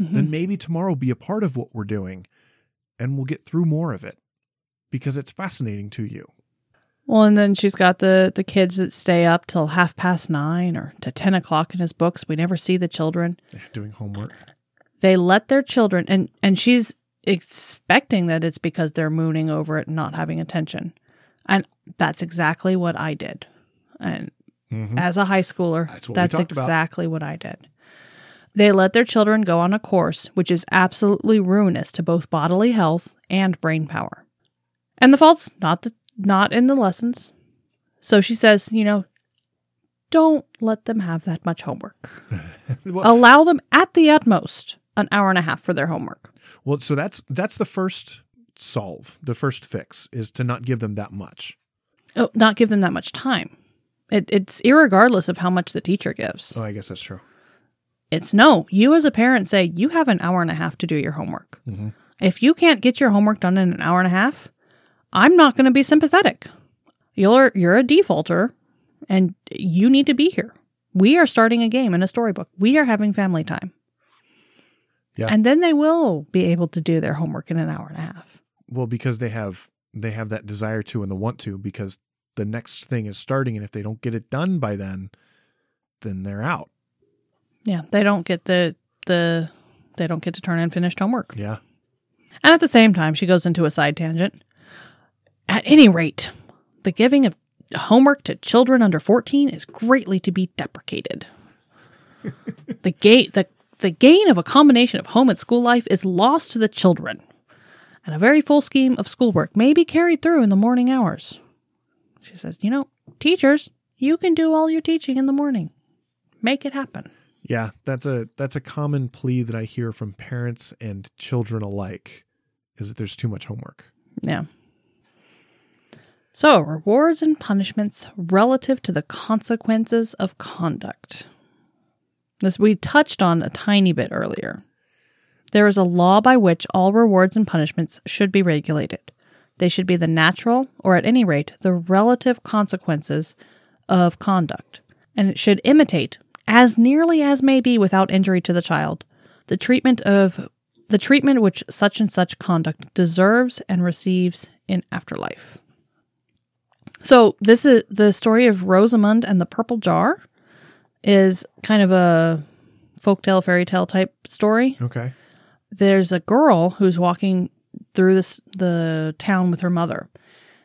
Mhm. Then maybe tomorrow be a part of what we're doing and we'll get through more of it because it's fascinating to you. Well, and then she's got the the kids that stay up till half past nine or to ten o'clock in his books. We never see the children. Doing homework. They let their children, and and she's expecting that it's because they're mooning over it and not having attention, and that's exactly what I did. And Mhm. as a high schooler, That's what that's talked about. exactly what I did. They let their children go on a course which is absolutely ruinous to both bodily health and brain power. And the fault's not the, not in the lessons. So she says, you know, don't let them have that much homework. *laughs* well, Allow them at the utmost an hour and a half for their homework. well, so that's that's the first solve. The first fix is to not give them that much. Oh, not give them that much time. It, it's irregardless of how much the teacher gives. Oh, I guess that's true. It's no. You as a parent say you have an hour and a half to do your homework. Mhm. If you can't get your homework done in an hour and a half, I'm not going to be sympathetic. You're you're a defaulter, and you need to be here. We are starting a game in a storybook. We are having family time. Yeah. And then they will be able to do their homework in an hour and a half. Well, because they have they have that desire to and the want to because the next thing is starting and if they don't get it done by then, then they're out. Yeah, they don't get the the they don't get to turn in finished homework. Yeah. And at the same time, she goes into a side tangent. At any rate, the giving of homework to children under 14 is greatly to be deprecated. *laughs* the, gate the, the gain of a combination of home and school life is lost to the children, and a very full scheme of schoolwork may be carried through in the morning hours. She says, You know, teachers, you can do all your teaching in the morning. Make it happen. Yeah, that's a that's a common plea that I hear from parents and children alike is that there's too much homework. Yeah. So, rewards and punishments relative to the consequences of conduct. This we touched on a tiny bit earlier. There is a law by which all rewards and punishments should be regulated. They should be the natural, or at any rate, the relative consequences of conduct, and it should imitate, as nearly as may be without injury to the child, the treatment of the treatment which such and such conduct deserves and receives in afterlife. So this is the story of Rosamund and the Purple Jar is kind of a folktale fairy tale type story. Okay. There's a girl who's walking through this the town with her mother.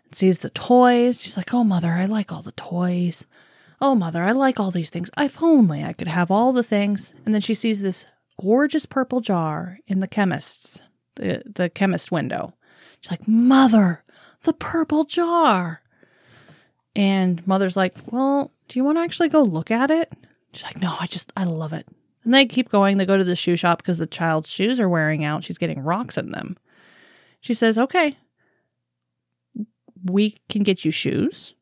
And sees the toys. She's like, "Oh mother, I like all the toys. Oh mother, I like all these things. If only I could have all the things." And then she sees this gorgeous purple jar in the chemist's the, the chemist window. She's like, "Mother, the purple jar." And mother's like, "Well, do you want to actually go look at it?" She's like, "No, I just I love it." And they keep going. They go to the shoe shop because the child's shoes are wearing out. She's getting rocks in them. She says, "Okay, we can get you shoes,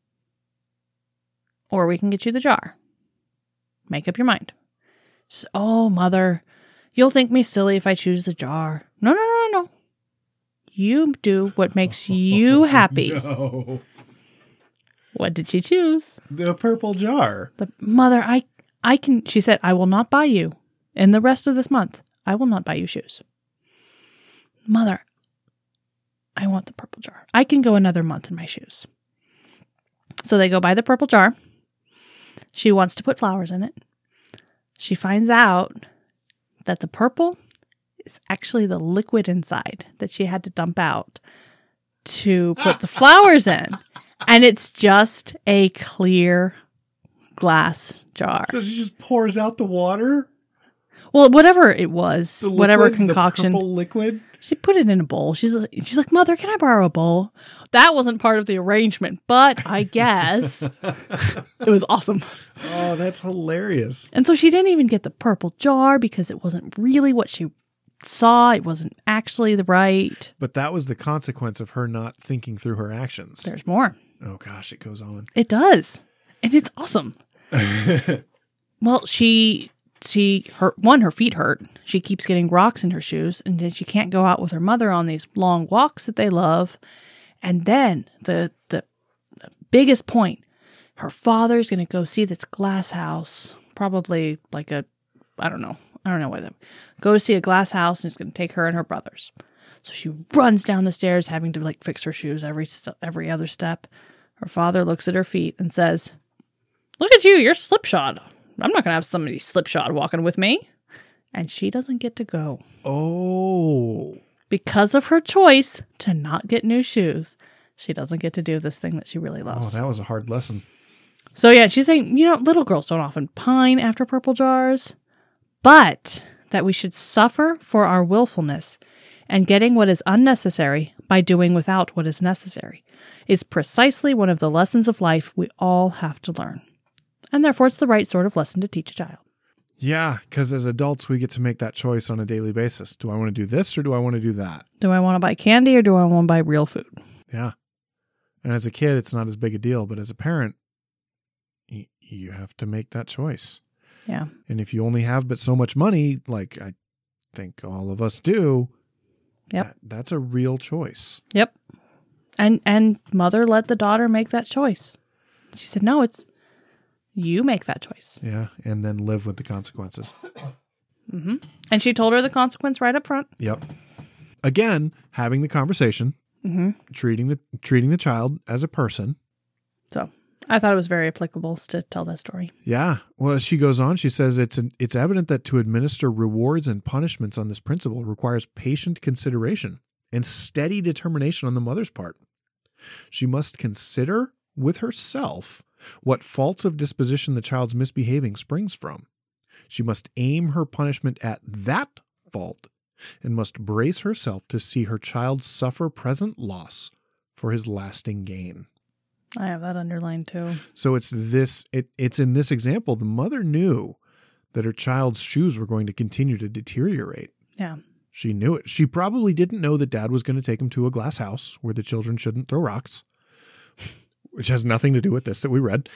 or we can get you the jar. Make up your mind." Says, "Oh, mother, you'll think me silly if I choose the jar." No, no, no, no. You do what makes you *laughs* happy. No. What did she choose? The purple jar. The mother, I I can she said, I will not buy you. In the rest of this month, I will not buy you shoes. Mother, I want the purple jar. I can go another month in my shoes. So they go buy the purple jar. She wants to put flowers in it. She finds out that the purple is actually the liquid inside that she had to dump out to put the *laughs* flowers in. And it's just a clear glass jar. So she just pours out the water? Well, whatever it was, whatever liquid, the concoction, liquid? she put it in a bowl. She's like, she's like, "Mother, can I borrow a bowl?" That wasn't part of the arrangement, but I guess *laughs* it was awesome. Oh, that's hilarious. And so she didn't even get the purple jar because it wasn't really what she saw. It wasn't actually the right. But that was the consequence of her not thinking through her actions. There's more. Oh gosh, it goes on. It does. And it's awesome. *laughs* well, she she her one her feet hurt. She keeps getting rocks in her shoes and then she can't go out with her mother on these long walks that they love. And then the the, the biggest point, her father's going to go see this glass house, probably like a I don't know. I don't know what that. Go to see a glass house and it's going to take her and her brothers. So she runs down the stairs, having to like fix her shoes every every other step. Her father looks at her feet and says, "Look at you, you're slipshod. I'm not gonna have somebody slipshod walking with me." And she doesn't get to go Oh. because of her choice to not get new shoes. She doesn't get to do this thing that she really oh, loves. Oh, that was a hard lesson. So yeah, she's saying, you know, little girls don't often pine after purple jars, but that we should suffer for our willfulness and getting what is unnecessary by doing without what is necessary is precisely one of the lessons of life we all have to learn. And therefore it's the right sort of lesson to teach a child. Yeah, because as adults, we get to make that choice on a daily basis. Do I want to do this or do I want to do that? Do I want to buy candy or do I want to buy real food? Yeah. And as a kid, it's not as big a deal, but as a parent, y- you have to make that choice. Yeah. And if you only have but so much money, like I think all of us do, Yep. that- that's a real choice. Yep. And and mother let the daughter make that choice. She said, "No, it's you make that choice." Yeah. And then live with the consequences. Mm-hmm. And she told her the consequence right up front. Yep. Again, having the conversation, mm-hmm. treating the treating the child as a person. So I thought it was very applicable to tell that story. Yeah. Well, as she goes on, she says it's an, it's evident that to administer rewards and punishments on this principle requires patient consideration and steady determination on the mother's part. She must consider with herself what faults of disposition the child's misbehaving springs from. She must aim her punishment at that fault and must brace herself to see her child suffer present loss for his lasting gain. I have that underlined too. So it's this it it's in this example the mother knew that her child's shoes were going to continue to deteriorate. Yeah. She knew it. She probably didn't know that dad was going to take him to a glass house where the children shouldn't throw rocks, which has nothing to do with this that we read.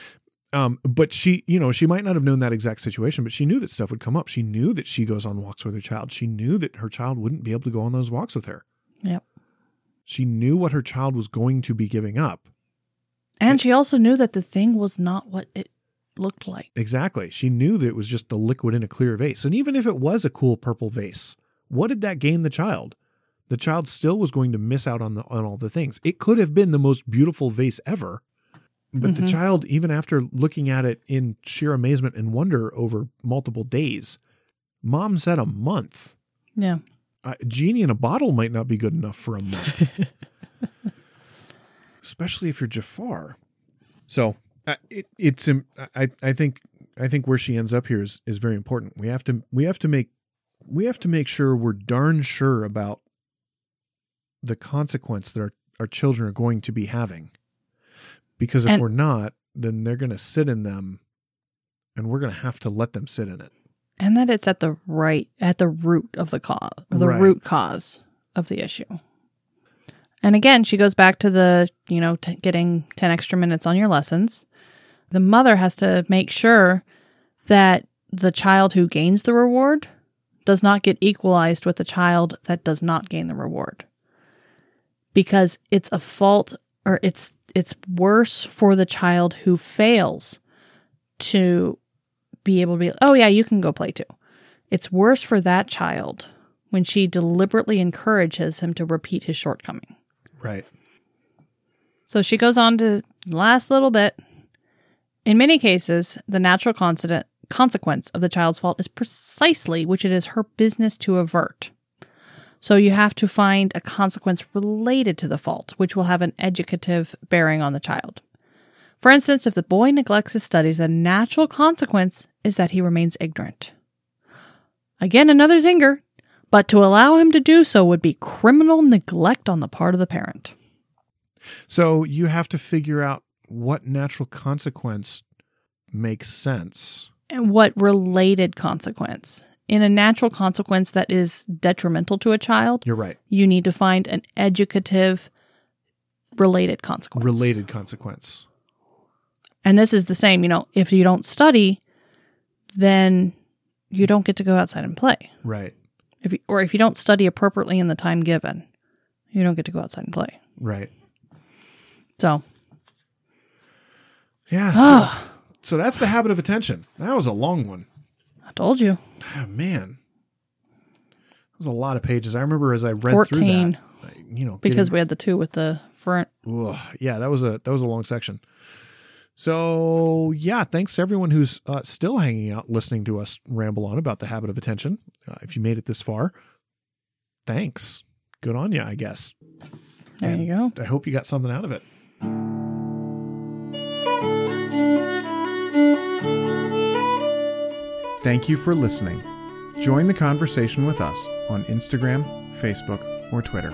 Um, but she, you know, she might not have known that exact situation, but she knew that stuff would come up. She knew that she goes on walks with her child. She knew that her child wouldn't be able to go on those walks with her. Yep. She knew what her child was going to be giving up. And she also knew that the thing was not what it looked like. Exactly. She knew that it was just the liquid in a clear vase. And even if it was a cool purple vase, what did that gain the child? The child still was going to miss out on the on all the things. It could have been the most beautiful vase ever, but the Mhm. child, even after looking at it in sheer amazement and wonder over multiple days, mom said a month. Yeah. Uh, genie in a bottle might not be good enough for a month, *laughs* especially if you're Jafar. So uh, it, it's I I think I think where she ends up here is is very important. We have to we have to make we have to make sure we're darn sure about the consequence that our, our children are going to be having. Because if And- we're not, then they're going to sit in them and we're going to have to let them sit in it. And that it's at the right, at the root of the cause, the Right. root cause of the issue. And again, she goes back to the, you know, t- getting 10 extra minutes on your lessons. The mother has to make sure that the child who gains the reward does not get equalized with the child that does not gain the reward. Because it's a fault or it's it's worse for the child who fails to be able to be, oh, yeah, you can go play too. It's worse for that child when she deliberately encourages him to repeat his shortcoming. Right. So she goes on to last little bit. In many cases, the natural consequence of the child's fault is precisely which it is her business to avert. So you have to find a consequence related to the fault, which will have an educative bearing on the child. For instance, if the boy neglects his studies, the natural consequence is that he remains ignorant. Again, another zinger, but to allow him to do so would be criminal neglect on the part of the parent. So you have to figure out what natural consequence makes sense. and what related consequence. In a natural consequence that is detrimental to a child, You're right. you need to find an educative related consequence. Related consequence. And this is the same, you know, if you don't study, then you don't get to go outside and play. Right. If you, or if you don't study appropriately in the time given, you don't get to go outside and play. Right. So, Yeah. *sighs* So, so that's the habit of attention. That was a long one. Told you. Oh, man. That was a lot of pages. I remember as I read 14 through that, you know, because getting- we had the two with the front. Ugh, yeah, that was a that was a long section. So yeah, thanks to everyone who's uh, still hanging out, listening to us ramble on about the habit of attention. Uh, if you made it this far, thanks. Good on you, I guess. There And you go. I hope you got something out of it. Thank you for listening. Join the conversation with us on Instagram, Facebook, or Twitter.